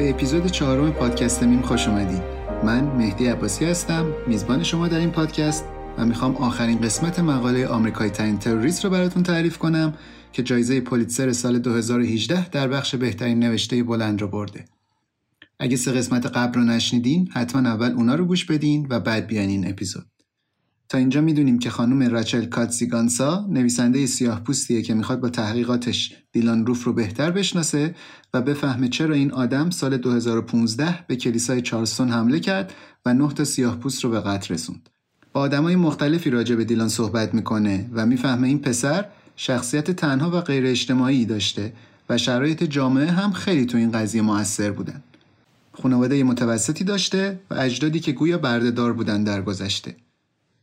به اپیزود چهارم پادکست میم خوش اومدید من مهدی عباسی هستم میزبان شما در این پادکست و می‌خوام آخرین قسمت مقاله آمریکایی ترین تروریست رو براتون تعریف کنم که جایزه پولیتسر سال 2018 در بخش بهترین نوشته بلند رو برده. اگه سه قسمت قبل رو نشنیدین حتما اول اونا رو گوش بدین و بعد بیاین این اپیزود. تا اینجا می‌دونیم که خانم راچل کاتسیگانسا نویسنده سیاه پوستیه که می‌خواد با تحقیقاتش دیلان روف رو بهتر بشناسه و بفهمه چرا این آدم سال 2015 به کلیسای چارلستون حمله کرد و نه تا سیاه پوست رو به قتل رسوند. با آدمای مختلفی راجع به دیلان صحبت می‌کنه و می‌فهمه این پسر شخصیت تنها و غیر اجتماعی داشته و شرایط جامعه هم خیلی تو این قضیه موثر بودن. خانواده متوسطی داشته و اجدادی که گویا بردهدار بودن در گذشته.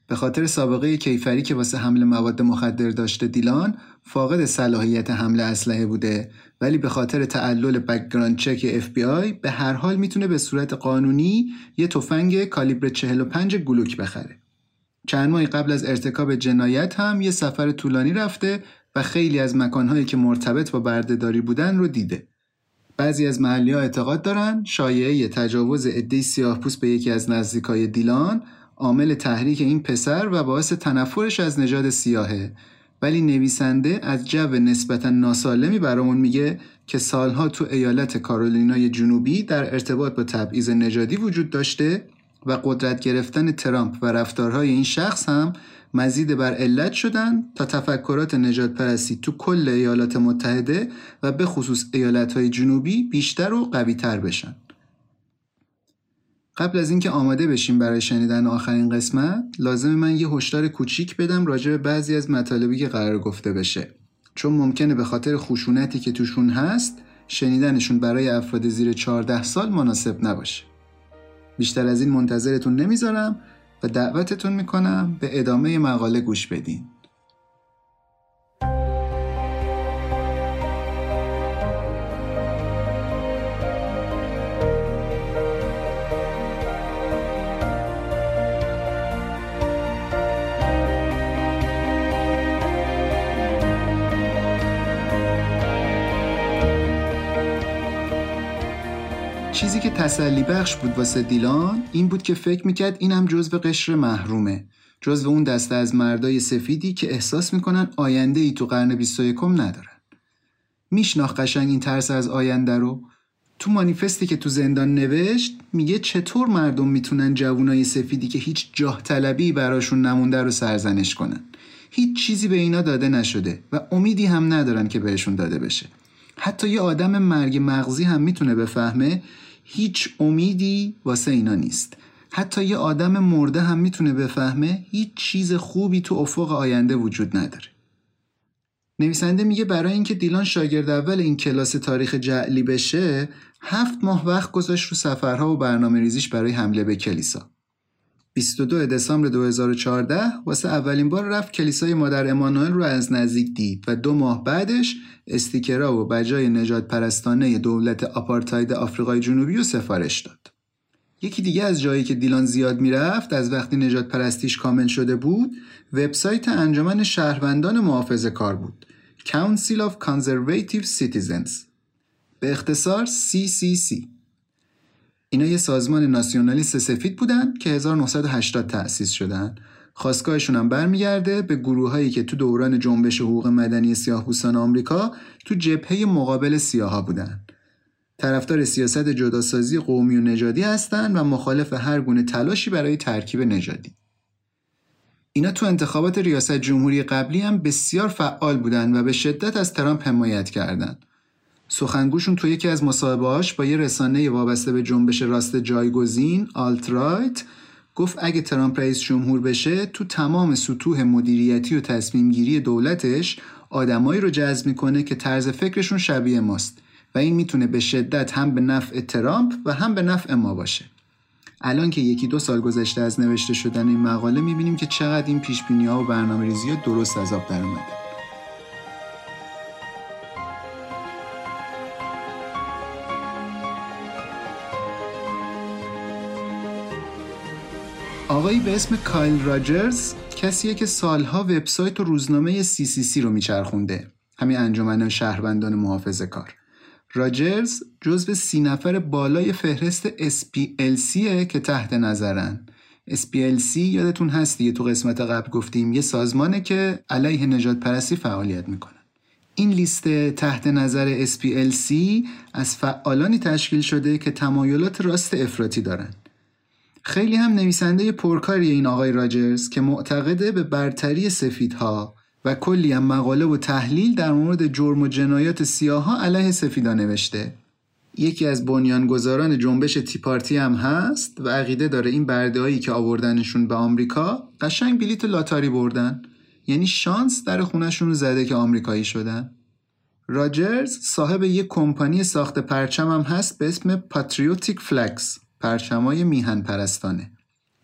به خاطر سابقه کیفری که واسه حمل مواد مخدر داشته دیلان فاقد صلاحیت حمل اسلحه بوده ولی به خاطر تعلل background check FBI به هر حال می‌تونه به صورت قانونی یه تفنگ کالیبر 45 Glock بخره. چند ماهی قبل از ارتکاب جنایت هم یه سفر طولانی رفته و خیلی از مکانهایی که مرتبط با بردهداری بودن رو دیده. بعضی از محلی ها اعتقاد دارن شایعه تجاوز عده سیاهپوست به یکی از نزدیکای دیلان عامل تحریک این پسر و باعث تنفرش از نژاد سیاهه ولی نویسنده از جو نسبتا ناسالمی برامون میگه که سالها تو ایالت کارولینای جنوبی در ارتباط با تبعیض نژادی وجود داشته و قدرت گرفتن ترامپ و رفتارهای این شخص هم مزید بر علت شدن تا تفکرات نجات پرستی تو کل ایالات متحده و به خصوص ایالت جنوبی بیشتر و قوی تر بشن. قبل از اینکه آماده بشیم برای شنیدن آخرین قسمت لازم من یه هشدار کوچیک بدم راجع به بعضی از مطالبی که قرار گفته بشه. چون ممکنه به خاطر خشونتی که توشون هست شنیدنشون برای افراد زیر 14 سال مناسب نباشه. بیشتر از این منتظرتون نمی‌ذارم و دعوتتون می‌کنم به ادامه مقاله گوش بدین. تسلی بخش بود واسه دیلان. این بود که فکر می‌کرد اینم جزو قشر محرومه. جزو اون دسته از مردای سفیدی که احساس می‌کنن آینده ای تو قرن 21 ندارن. میشناخت قشنگ این ترس از آینده رو. تو مانیفستی که تو زندان نوشت میگه چطور مردم می‌تونن جوونای سفیدی که هیچ جاه طلبی براشون نمونده رو سرزنش کنن؟ هیچ چیزی به اینا داده نشده و امیدی هم ندارن که بهشون داده بشه. حتی یه آدم مرگ مغزی هم می‌تونه بفهمه هیچ امیدی واسه اینا نیست. حتی یه آدم مرده هم می‌تونه بفهمه هیچ چیز خوبی تو افق آینده وجود نداره. نویسنده میگه برای اینکه دیلان شاگرد اول این کلاس تاریخ جعلی بشه هفت ماه وقت گذاشت رو سفرها و برنامه ریزیش برای حمله به کلیسا. 22 دسامبر 2014 واسه اولین بار رفت کلیسای مادر امانوئل رو از نزدیک دید و دو ماه بعدش استیکرها و بجای نجات پرستانه دولت آپارتاید آفریقای جنوبی رو سفارش داد. یکی دیگه از جایی که دیلان زیاد می‌رفت از وقتی نجات پرستیش کامل شده بود وبسایت انجمن شهروندان محافظه کار بود Council of Conservative Citizens به اختصار CCC اینا یه سازمان ناسیونالیست سفید بودن که 1980 تأسیس شدن خواستگاهشون هم برمیگرده به گروههایی که تو دوران جنبش حقوق مدنی سیاه‌پوستان آمریکا تو جبهه مقابل سیاها بودن طرفدار سیاست جداسازی قومی و نژادی هستند و مخالف هر گونه تلاشی برای ترکیب نژادی. اینا تو انتخابات ریاست جمهوری قبلی هم بسیار فعال بودن و به شدت از ترامپ حمایت کردند. سخنگوشون تو یکی از مصاحبه‌هاش با یه رسانه وابسته به جنبش راست جایگزین آلترایت گفت اگه ترامپ رئیس جمهور بشه تو تمام سطوح مدیریتی و تصمیم گیری دولتش آدمایی رو جذب می‌کنه که طرز فکرشون شبیه ماست و این می‌تونه به شدت هم به نفع ترامپ و هم به نفع ما باشه الان که یکی دو سال گذشته از نوشته شدن این مقاله می‌بینیم که چقدر این پیش ها و برنامه ریزی ها درست از آب در اومده. آقایی به اسم کایل راجرز کسیه که سالها وبسایت و روزنامه CCC رو میچرخونده. همین انجمن شهروندان محافظه کار. راجرز جزو سی نفر بالای فهرست SPLC که تحت نظرن. SPLC یادتون هست دیگه تو قسمت قبل گفتیم یه سازمانه که علیه نجات پرستی فعالیت می‌کنن این لیست تحت نظر SPLC از فعالانی تشکیل شده که تمایلات راست افراطی دارن. خیلی هم نویسنده پرکاری این آقای راجرز که معتقده به برتری سفیدها و کلی هم مقاله و تحلیل در مورد جرم و جنایات سیاها علیه سفیدا نوشته. یکی از بنیانگذاران جنبش تیپارتی هم هست و عقیده داره این برده که آوردنشون به آمریکا قشنگ بلیت لاتاری بردن. یعنی شانس در خونشون زده که آمریکایی شدن. راجرز صاحب یک کمپانی ساخت پرچم هم هست به اسم پاتریوتیک فلکس پرچمای میهن پرستانه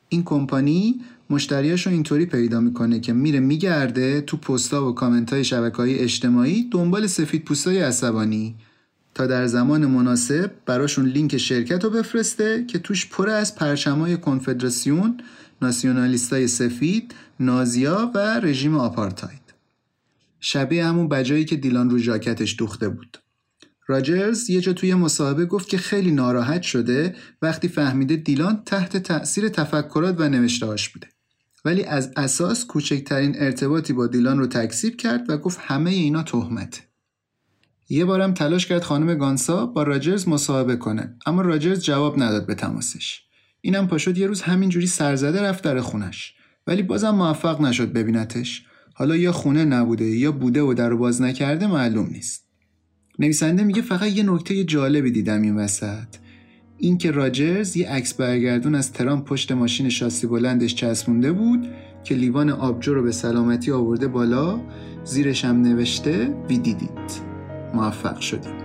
این کمپانی مشتریاشو اینطوری پیدا می‌کنه که میره میگرده تو پستا و کامنت های شبکه های اجتماعی دنبال سفید پوستای عصبانی تا در زمان مناسب براشون لینک شرکت رو بفرسته که توش پر از پرچمای کنفدراسیون ناسیونالیستای سفید نازیا و رژیم آپارتاید. شبیه همون بجایی که دیلان رو جاکتش دوخته بود. راجرز یه جا توی مصاحبه گفت که خیلی ناراحت شده وقتی فهمیده دیلان تحت تأثیر تفکرات و نوشتهاش بوده. ولی از اساس کوچکترین ارتباطی با دیلان رو تکسیب کرد و گفت همه اینا تهمته. یه بارم تلاش کرد خانم گانسا با راجرز مصاحبه کنه اما راجرز جواب نداد به تماسش. اینم پاشد یه روز همینجوری سرزده رفت در خونش ولی بازم موفق نشد ببینتش. حالا یا خونه نبوده یا بوده و در باز نکرده معلوم نیست. نویسنده میگه فقط یه نکته جالبی دیدم این وسط. اینکه راجرز یه عکس برگردون از ترامپ پشت ماشین شاسی بلندش چسبونده بود که لیوان آبجو رو به سلامتی آورده بالا زیرش هم نوشته ویدیدیت موفق شدیم.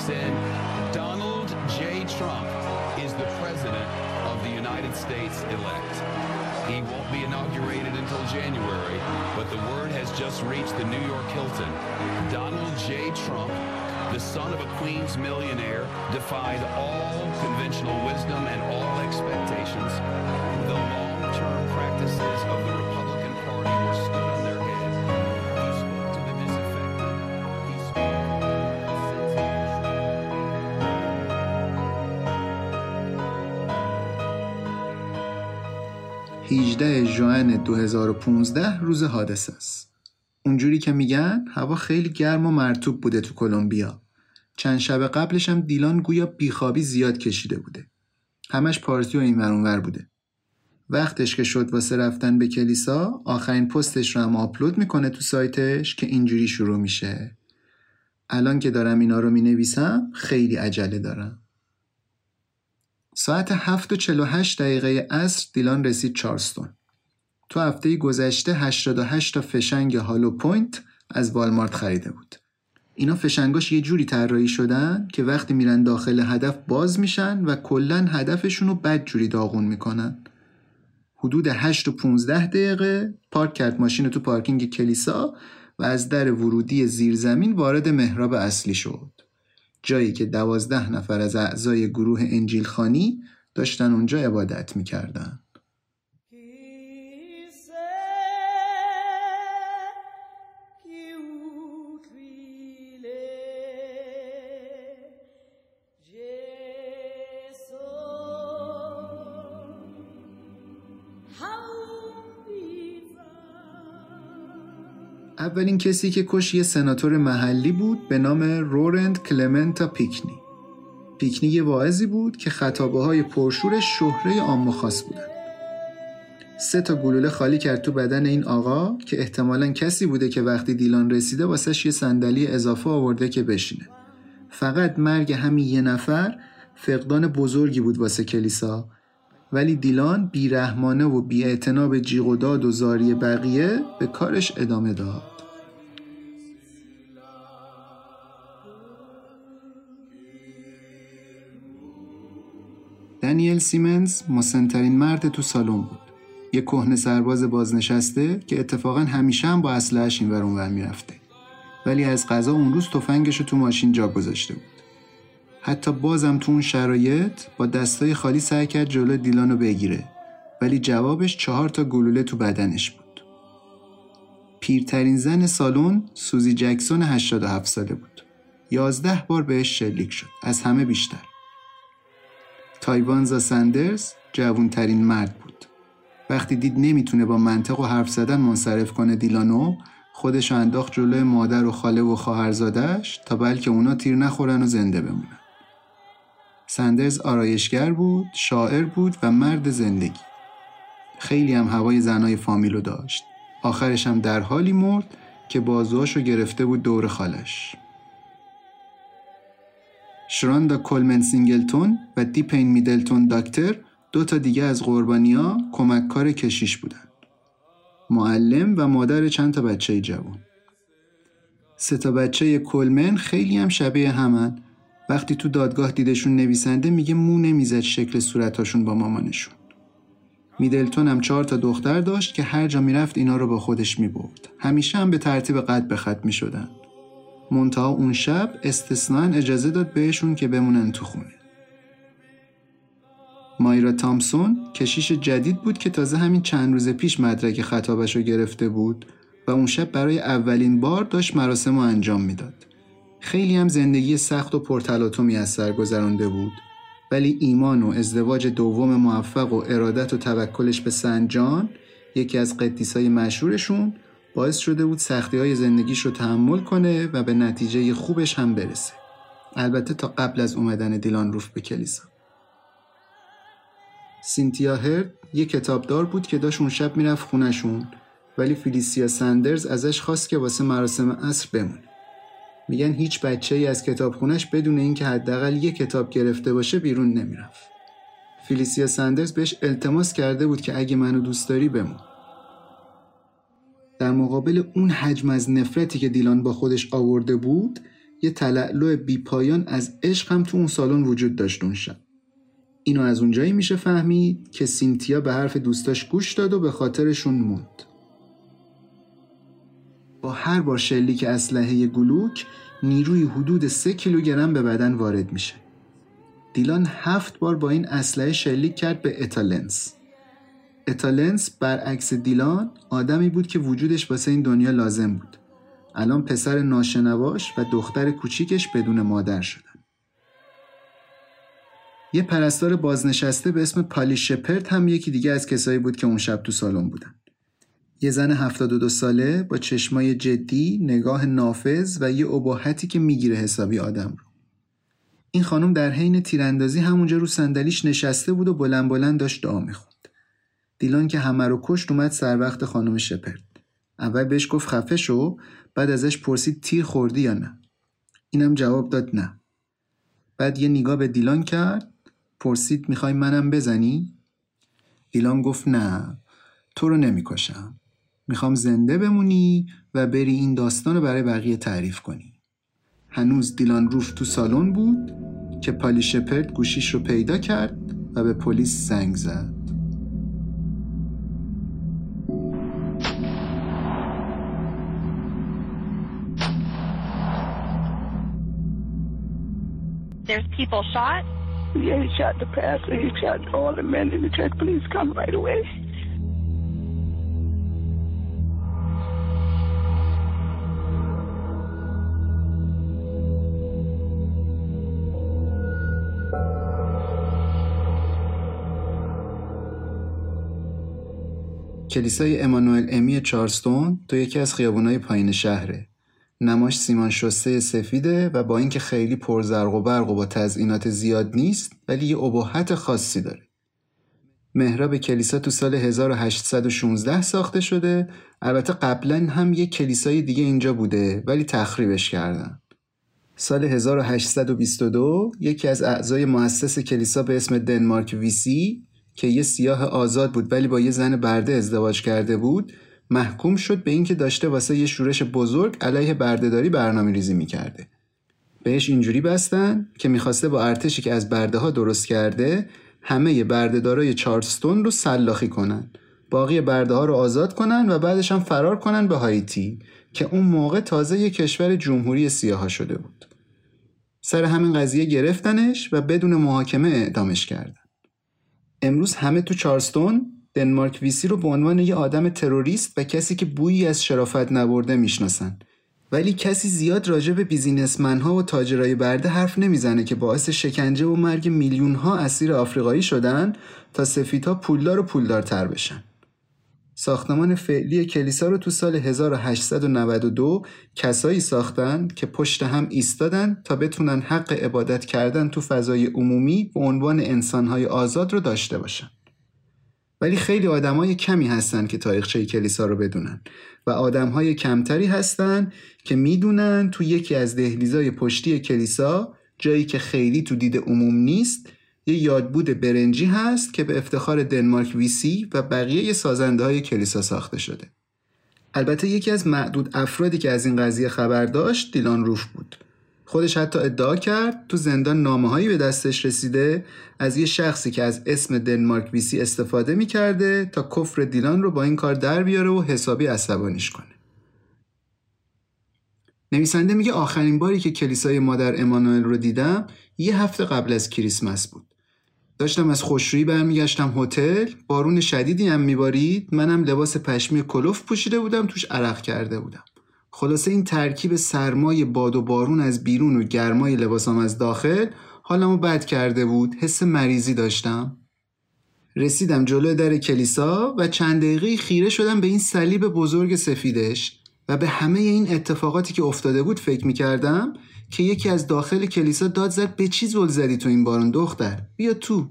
kicks in. Donald J. Trump is the president of the United States elect. He won't be inaugurated until January, but the word has just reached the New York Hilton. Donald J. Trump, the son of a Queens millionaire, defied all conventional wisdom and all expectations. The long-term practices of the Republican Party were 18 ژوئن 2015 روز حادثه است. اونجوری که میگن هوا خیلی گرم و مرتوب بوده تو کلمبیا. چند شب قبلش هم دیلان گویا بیخوابی زیاد کشیده بوده. همش پارتی و این ور بوده. وقتش که شد واسه رفتن به کلیسا آخرین پستش رو هم آپلود می‌کنه تو سایتش که اینجوری شروع میشه. الان که دارم اینا رو می نویسم خیلی عجله دارم. ساعت 7 و 48 دقیقه عصر دیلان رسید چارستون. تو هفته گذشته 88 تا فشنگ hollow point از والمارت خریده بود. اینا فشنگاش یه جوری طراحی شدن که وقتی میرن داخل هدف باز میشن و کلا هدفشون رو بد جوری داغون می‌کنن. حدود 8 و 15 دقیقه پارک کرد ماشین تو پارکینگ کلیسا و از در ورودی زیرزمین وارد محراب اصلی شد. جایی که دوازده نفر از اعضای گروه انجیل خانی داشتن اونجا عبادت می‌کردن. اولین کسی که کش یه سناتور محلی بود به نام رورند کلمنتا پیکنی. پیکنی یه واعظی بود که خطابه های پرشورش شهره عام خاص بودن سه تا گلوله خالی کرد تو بدن این آقا که احتمالا کسی بوده که وقتی دیلان رسیده واسش یه صندلی اضافه آورده که بشینه. فقط مرگ همین یه نفر فقدان بزرگی بود واسه کلیسا ولی دیلان بیرحمانه و بی به جیغ و داد و زاری بقیه به کارش ادامه داد. دانیل سیمنز مسنترین مرد تو سالن بود. یه کهنه سرباز بازنشسته که اتفاقا همیشه هم با این ور اونور می‌رفته. ولی از قضا اون روز تفنگش رو تو ماشین جا گذاشته بود. حتی بازم تو اون شرایط با دستای خالی سعی کرد جلو دیلان رو بگیره. ولی جوابش چهار تا گلوله تو بدنش بود. پیرترین زن سالن سوزی جکسون 87 ساله بود. یازده بار بهش شلیک شد. از همه بیشتر. تایوانزا سندرز جوونترین مرد بود. وقتی دید نمی‌تونه با منطق و حرف زدن منصرف کنه دیلانو خودش انداخت جلوی مادر و خاله و خواهرزادش تا بلکه اونا تیر نخورن و زنده بمونن. سندرز آرایشگر بود، شاعر بود و مرد زندگی. خیلی هم هوای زنای فامیلو داشت. آخرش هم در حالی مرد که بازوهاشو گرفته بود دور خالش. شراندا کولمن سینگلتون و دیپین میدلتون داکتر دو تا دیگه از قربانیا کمککار کشیش بودن. معلم و مادر چند تا بچه جوان. سه تا بچه کلمن خیلی هم شبیه همن وقتی تو دادگاه دیدشون نویسنده میگه مو نمی‌زد شکل صورتاشون با مامانشون. میدلتون هم چهار تا دختر داشت که هر جا می‌رفت اینا رو با خودش می‌برد. همیشه هم به ترتیب قد به خط می‌شدن. منتها اون شب استثنان اجازه داد بهشون که بمونن تو خونه. مایرا تامسون کشیش جدید بود که تازه همین چند روز پیش مدرک خطابش رو گرفته بود و اون شب برای اولین بار داشت مراسم رو انجام می‌داد. خیلی هم زندگی سخت و پرتلاطمی از سر گذرانده بود ولی ایمان و ازدواج دوم موفق و ارادت و توکلش به سنجان یکی از قدیسای مشهورشون باعث شده بود سختی های زندگیش رو تحمل کنه و به نتیجه خوبش هم برسه. البته تا قبل از اومدن دیلان روف به کلیسا. سینتیا هرد یه کتابدار بود که داشت اون شب می‌رفت خونشون ولی فیلیسیا سندرز ازش خواست که واسه مراسم عصر بمونه. میگن هیچ بچه ای از کتابخونش بدون اینکه حداقل یه کتاب گرفته باشه بیرون نمی‌رفت. فیلیسیا سندرز بهش التماس کرده بود که اگه منو دوست داری بمون. در مقابل اون حجم از نفرتی که دیلان با خودش آورده بود یه تلعلو بیپایان از عشق هم تو اون سالن وجود داشت اون شب اینو از اونجایی میشه فهمید که سینتیا به حرف دوستاش گوش داد و به خاطرشون موند با هر بار شلیک اسلحه Glock نیروی حدود سه کیلوگرم به بدن وارد میشه دیلان هفت بار با این اسلحه شلیک کرد به اتل لنس اتل لنس برعکس دیلان آدمی بود که وجودش واسه این دنیا لازم بود. الان پسر ناشنواش و دختر کوچیکش بدون مادر شدن. یه پرستار بازنشسته به اسم پالی شپرد هم یکی دیگه از کسایی بود که اون شب تو سالن بودن. یه زن 72 ساله با چشمای جدی، نگاه نافذ و یه اباحتی که می‌گیره حسابی آدم رو. این خانم در حین تیراندازی همونجا رو صندلیش نشسته بود و بلند بلند داشت دعا می‌خوند. دیلان که همه رو کشت اومد سر وقت خانم شپرد. اول بهش گفت خفه شو بعد ازش پرسید تیر خوردی یا نه. اینم جواب داد نه. بعد یه نگاه به دیلان کرد پرسید می‌خوای منم بزنی؟ دیلان گفت نه تو رو نمی‌کشم می‌خوام زنده بمونی و بری این داستان رو برای بقیه تعریف کنی هنوز دیلان روف تو سالن بود که پالی شپرد گوشیش رو پیدا کرد و به پلیس زنگ زد There's people shot. Yeah, he shot the pastor. He shot all the men in the church. Please come right away. کلیسای امانوئل امی چارلستون تو یکی از خیابونای پایین شهره. نماش سیمان شسته سفیده و با اینکه خیلی پرزرق و برق و با تزئینات زیاد نیست ولی یه ابهت خاصی داره. محراب کلیسا تو سال 1816 ساخته شده البته قبلا هم یه کلیسای دیگه اینجا بوده ولی تخریبش کردن. سال 1822 یکی از اعضای مؤسس کلیسا به اسم دنمارک ویسی که یه سیاه آزاد بود ولی با یه زن برده ازدواج کرده بود محکوم شد به اینکه داشته واسه یه شورش بزرگ علیه بردهداری برنامه ریزی می‌کرده. بهش اینجوری بستن که می‌خواسته با ارتشی که از برده ها درست کرده همه بردهدارای چارلستون رو سلاخی کنن. باقی برده ها رو آزاد کنن و بعدش هم فرار کنن به هایتی که اون موقع تازه یه کشور جمهوری سیاها شده بود. سر همین قضیه گرفتنش و بدون محاکمه اعدامش کردن. امروز همه تو چارلستون دنمارک ویسی رو به عنوان یه آدم تروریست و کسی که بویی از شرافت نبرده می‌شناسن ولی کسی زیاد راجع به بیزینسمنها و تاجرای برده حرف نمی‌زنه که باعث شکنجه و مرگ میلیون ها اسیر آفریقایی شدن تا سفیدها پولدار و پولدارتر بشن. ساختمان فعلی کلیسا رو تو سال 1892 کسایی ساختن که پشت هم ایستادن تا بتونن حق عبادت کردن تو فضای عمومی به عنوان انسانهای آزاد رو داشته باشن. ولی خیلی آدمای کمی هستن که تاریخچه کلیسا رو بدونن و آدمهای کمتری هستن که می‌دونن تو یکی از دهلیزای پشتی کلیسا جایی که خیلی تو دید عموم نیست یه یادبود برنجی هست که به افتخار دنمارک ویسی و بقیه سازنده های کلیسا ساخته شده. البته یکی از معدود افرادی که از این قضیه خبر داشت دیلان روف بود. خودش حتی ادعا کرد تو زندان نامه به دستش رسیده از یه شخصی که از اسم دنمارک ویسی استفاده می‌کرده تا کفر دیلان رو با این کار در بیاره و حسابی عصبانیش کنه. نویسنده میگه آخرین باری که کلیسای مادر امانوئل رو دیدم یه هفته قبل از کریسمس بود. داشتم از خوشرویی برمیگشتم هتل. بارون شدیدی هم میبارید. منم لباس پشمی کلوف پوشیده بودم توش عرق کرده بودم. خلاصه این ترکیب سرمای باد و بارون از بیرون و گرمای لباسام از داخل حالمو بد کرده بود. حس مریضی داشتم. رسیدم جلو در کلیسا و چند دقیقه خیره شدم به این صلیب بزرگ سفیدش و به همه این اتفاقاتی که افتاده بود فکر می‌کردم که یکی از داخل کلیسا داد زد به چی زل زدی تو این بارون دختر؟ بیا تو.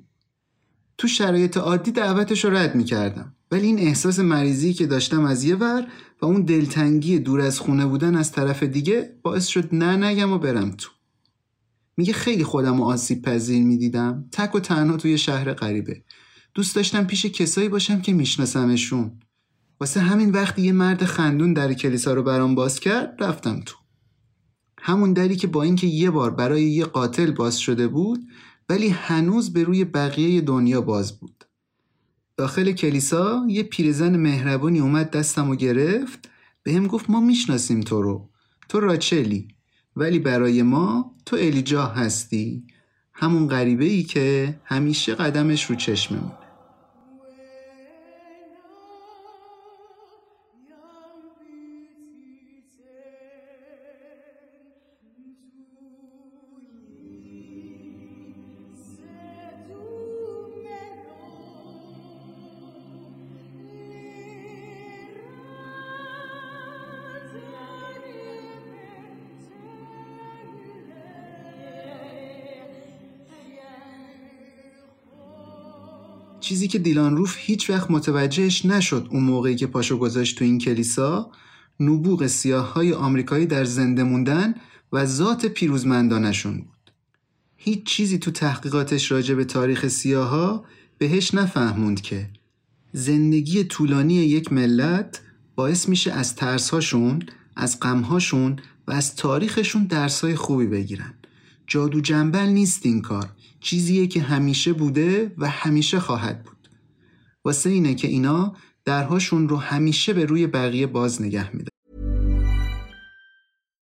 تو شرایط عادی دعوتش رو رد می‌کردم. ولی این احساس مریضی که داشتم از یه ور و اون دلتنگی دور از خونه بودن از طرف دیگه باعث شد نه نگم و برم تو. میگه خیلی خودم و آسیب پذیر می‌دیدم. تک و تنها توی شهر غریبه. دوست داشتم پیش کسایی باشم که میشناسمشون. واسه همین وقتی یه مرد خندون در کلیسا رو برام باز کرد رفتم تو. همون دری که با اینکه یه بار برای یه قاتل باز شده بود ولی هنوز به روی بقیه دنیا باز بود. داخل کلیسا یه پیرزن مهربونی اومد دستم و گرفت به هم گفت ما می‌شناسیم تو رو. تو راچلی ولی برای ما تو الیجا هستی. همون غریبه ای که همیشه قدمش رو چشممونه چیزی که دیلان روف هیچ وقت متوجهش نشد اون موقعی که پاشو گذاشت تو این کلیسا نبوغ سیاه های آمریکایی در زنده موندن و ذات پیروزمندانشون بود. هیچ چیزی تو تحقیقاتش راجع به تاریخ سیاها بهش نفهموند که زندگی طولانی یک ملت باعث میشه از ترسهاشون، از غمهاشون و از تاریخشون درسهای خوبی بگیرن. جادو جنبل نیست این کار. چیزیه که همیشه بوده و همیشه خواهد بود. واسه اینه که اینا درهاشون رو همیشه به روی بقیه باز نگه میدن.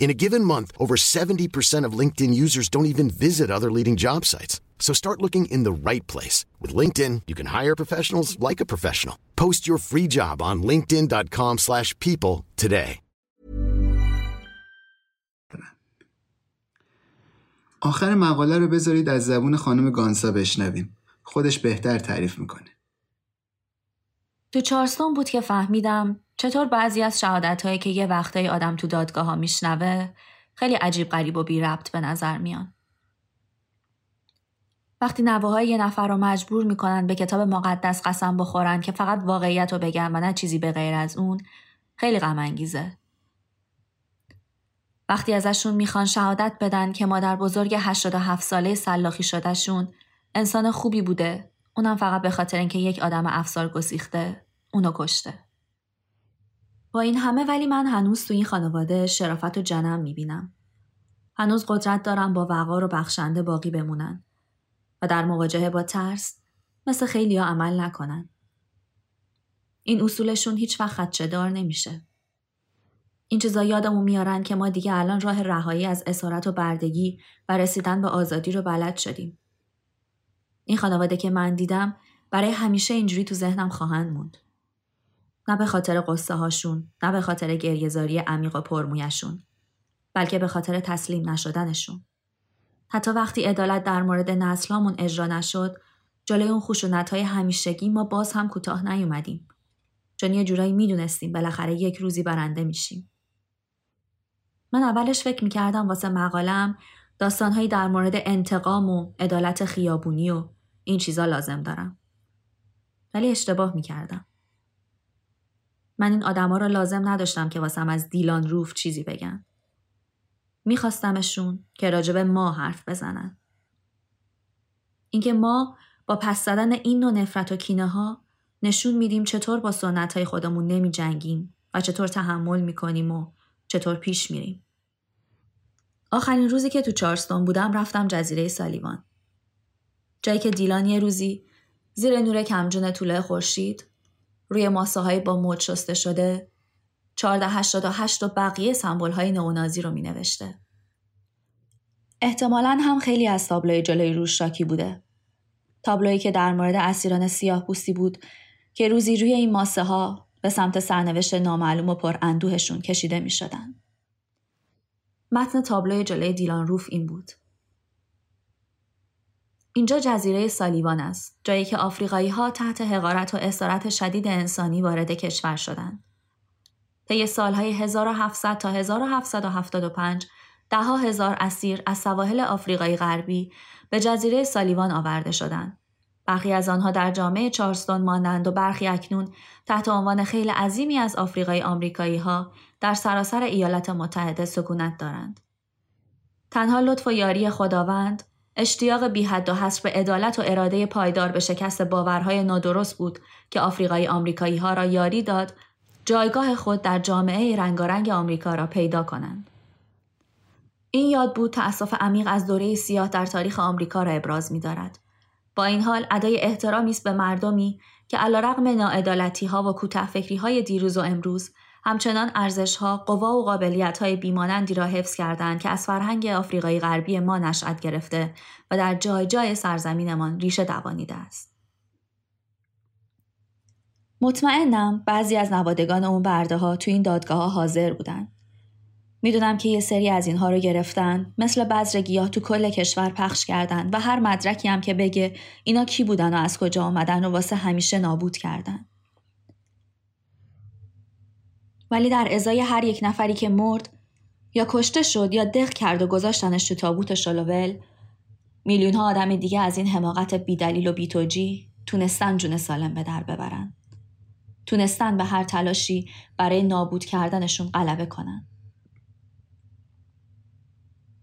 In a given month, over 70% of LinkedIn users don't even visit other leading job sites. So start looking in the right place. With LinkedIn, you can hire professionals like a professional. Post your free job on linkedin.com slash people today. آخر مقاله رو بذارید از زبون خانم گانسا بشنویم. خودش بهتر تعریف میکنه. تو چارستون بود که فهمیدم چطور بعضی از شهادت هایی که یه وقتایی آدم تو دادگاه ها میشنوه خیلی عجیب غریب و بی ربط به نظر میان. وقتی نوه یه نفر رو مجبور می‌کنن به کتاب مقدس قسم بخورن که فقط واقعیت رو بگن و نه چیزی به غیر از اون خیلی غم انگیزه. وقتی ازشون می‌خوان شهادت بدن که مادر بزرگ 87 ساله سلاخی شدهشون انسان خوبی بوده اونم فقط به خاطر اینکه یک آدم افسار گسیخته اونو کشته. با این همه ولی من هنوز تو این خانواده شرافت و جنم می‌بینم. هنوز قدرت دارم با وقار و بخشنده باقی بمونن و در مواجهه با ترس مثل خیلی ها عمل نکنن. این اصولشون هیچ وقت خدشه دار نمیشه. این چیزا یادمون میارن که ما دیگه الان راه رهایی از اسارت و بردگی و رسیدن به آزادی رو بلد شدیم. این خانواده که من دیدم برای همیشه اینجوری تو ذهنم خواهند موند. نه به خاطر قصه هاشون، نه به خاطر گریهزاری عمیق و پرمویشون، بلکه به خاطر تسلیم نشدنشون. حتی وقتی عدالت در مورد نسلامون اجرا نشد، جلوی اون خشونت های همیشگی ما باز هم کوتاه نیومدیم. چون یه جورایی می‌دونستیم بالاخره یک روزی برنده میشیم. من اولش فکر می‌کردم واسه مقالم داستانهایی در مورد انتقام و عدالت خیابونی و این چیزا لازم دارم. ولی اشتباه می‌کردم. من این آدما رو لازم نداشتم که واسم از دیلان روف چیزی بگن. میخواستمشون که راجب ما حرف بزنن. اینکه ما با پس زدن این نوع نفرت و کینه ها نشون میدیم چطور با سنت های خودمون نمی جنگیم و چطور تحمل می‌کنیم و چطور پیش میریم. آخرین روزی که تو چارستون بودم رفتم جزیره سالیوان. جایی که دیلان یه روزی زیر نور کمجون طوله خورشید روی ماسه با موج شسته شده 1488 و بقیه سمبل های نئونازی رو می نوشته. احتمالا هم خیلی از تابلوی جلوی روش شاکی بوده. تابلویی که در مورد اسیران سیاه پوستی بود که روزی روی این ماسه ها به سمت سرنوشت نامعلوم و پر اندوهشون کشیده می شدن. متن تابلوی جلوی دیلان روف این بود. اینجا جزیره سالیوان است، جایی که آفریقایی ها تحت حقارت و اسارت شدید انسانی وارد کشور شدند. طی سالهای 1700 تا 1775 دهها هزار اسیر از سواحل آفریقای غربی به جزیره سالیوان آورده شدند. برخی از آنها در جامعه چارستون مانند و برخی اکنون تحت عنوان خیلی عظیمی از آفریقای آمریکایی ها در سراسر ایالات متحده سکونت دارند. تنها لطف و یاری خداوند، اشتیاق بی حد و حصر به عدالت و اراده پایدار به شکست باورهای نادرست بود که آفریقای آمریکایی ها را یاری داد جایگاه خود در جامعه رنگارنگ آمریکا را پیدا کنند. این یاد بود تأسف عمیق از دوره سیاه در تاریخ آمریکا را ابراز می دارد. با این حال ادای احترامی است به مردمی که علیرغم ناعدالتی ها و کوتاه های دیروز و امروز همچنان ارزش ها، قوا و قابلیت های بیمانندی را حفظ کردند که از فرهنگ آفریقای غربی ما نشأت گرفته و در جای جای سرزمینمان ریشه دوانیده است. مطمئنم بعضی از نوادگان اون برده ها تو این دادگاه ها حاضر بودن. می‌دونم که یه سری از اینها رو گرفتن مثل بذر گیاه تو کل کشور پخش کردن و هر مدرکی هم که بگه اینا کی بودن و از کجا آمدن و واسه همیشه نابود کردن. ولی در ازای هر یک نفری که مرد یا کشته شد یا دق کرد و گذاشتنش تو تابوت شلوول میلیون ها آدم دیگه از این حماقت بیدلیل و بیتوجی تونستن جون سالم به در ببرن. تونستن به هر تلاشی برای نابود کردنشون غلبه کنن.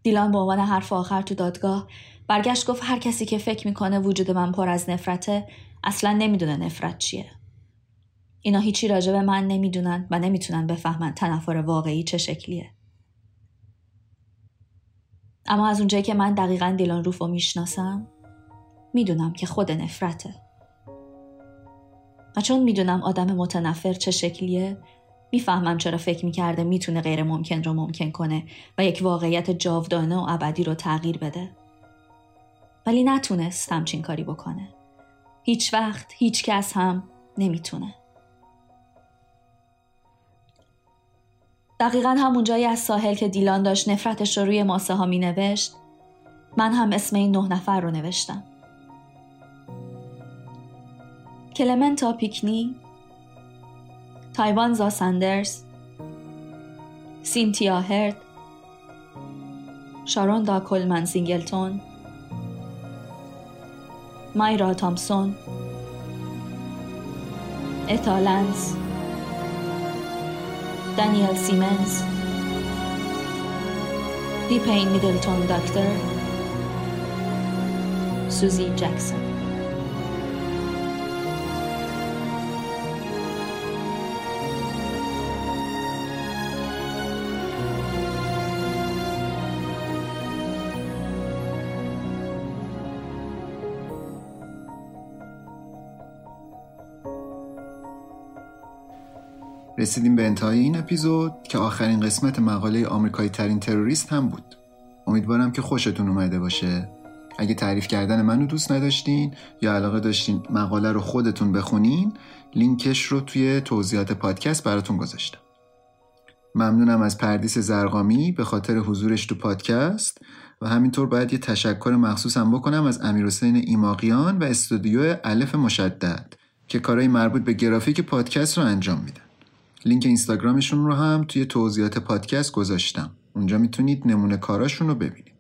دیلان به عنوان حرف آخر تو دادگاه برگشت گفت هر کسی که فکر می‌کنه وجود من پر از نفرته اصلا نمی‌دونه نفرت چیه. اینا هیچی راجع به من نمی‌دونن و نمی‌تونن بفهمن تنفر واقعی چه شکلیه. اما از اونجایی که من دقیقا دیلان روف رو می‌شناسم می‌دونم که خود نفرته. و چون می‌دونم آدم متنفر چه شکلیه می‌فهمم چرا فکر می‌کرده می‌تونه غیر ممکن رو ممکن کنه و یک واقعیت جاودانه و ابدی رو تغییر بده. ولی نتونست همچین کاری بکنه. هیچ وقت هیچ کس هم نمی‌تونه. دقیقا همون جایی از ساحل که دیلان داشت نفرتش رو روی ماسه ها می نوشت من هم اسم این نه نفر رو نوشتم. کلمنتا پیکنی تایوانزا سندرز سینتیا هرد شاروندا کلمن سینگلتون مایرا تامسون اتل لنس دانیل سیمنز دیپین میدلتون دکتر سوزی جکسون رسیدیم به انتهای این اپیزود که آخرین قسمت مقاله آمریکایی ترین تروریست هم بود. امیدوارم که خوشتون اومده باشه. اگه تعریف کردن منو دوست نداشتین یا علاقه داشتین مقاله رو خودتون بخونین لینکش رو توی توضیحات پادکست براتون گذاشتم. ممنونم از پردیس زرقامی به خاطر حضورش تو پادکست و همینطور باید یه تشکر مخصوصم بکنم از امیرحسین ایماقیان و استودیو الف مشدد که کارهای مربوط به گرافیک پادکست رو انجام میدن. لینک اینستاگرامشون رو هم توی توضیحات پادکست گذاشتم. اونجا می‌تونید نمونه کاراشون رو ببینید.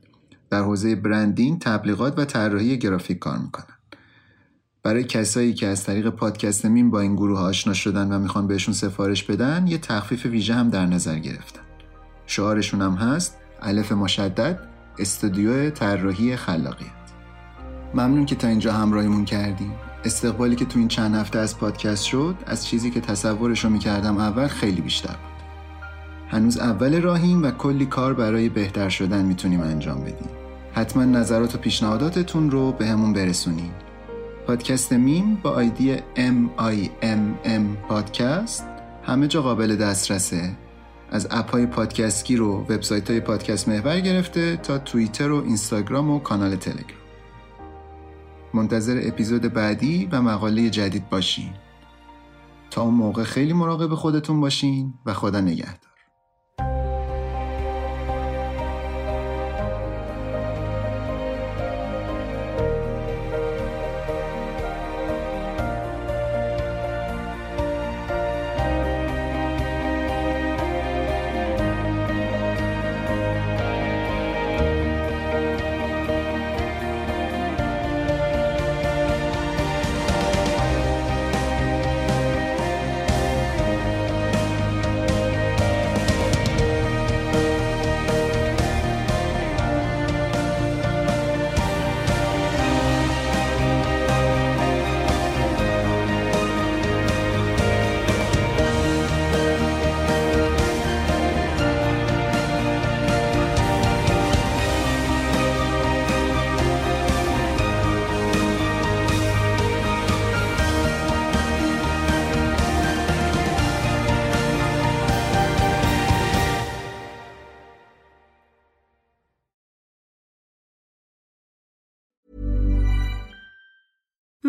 در حوزه branding تبلیغات و طراحی گرافیک کار می‌کنن. برای کسایی که از طریق پادکست میم با این گروه آشنا شدن و می‌خوان بهشون سفارش بدن یه تخفیف ویژه هم در نظر گرفتن. شعارشون هم هست الف مشدد استودیو طراحی خلاقیت. ممنون که تا اینجا همراهیمون کردیم استقبالی که تو این چند هفته از پادکست شد از چیزی که تصورش رو می‌کردم اول خیلی بیشتر بود. هنوز اول راهیم و کلی کار برای بهتر شدن می‌تونیم انجام بدیم. حتما نظرات و پیشنهاداتتون رو به همون برسونین. پادکست میم با آیدی M I M M پادکست همه جا قابل دسترسه. از اپ های پادکستگیر و وبسایت های پادکست محور گرفته تا توییتر و اینستاگرام و کانال تلگرام. منتظر اپیزود بعدی و مقاله جدید باشین. تا اون موقع خیلی مراقب خودتون باشین و خدا نگهدار.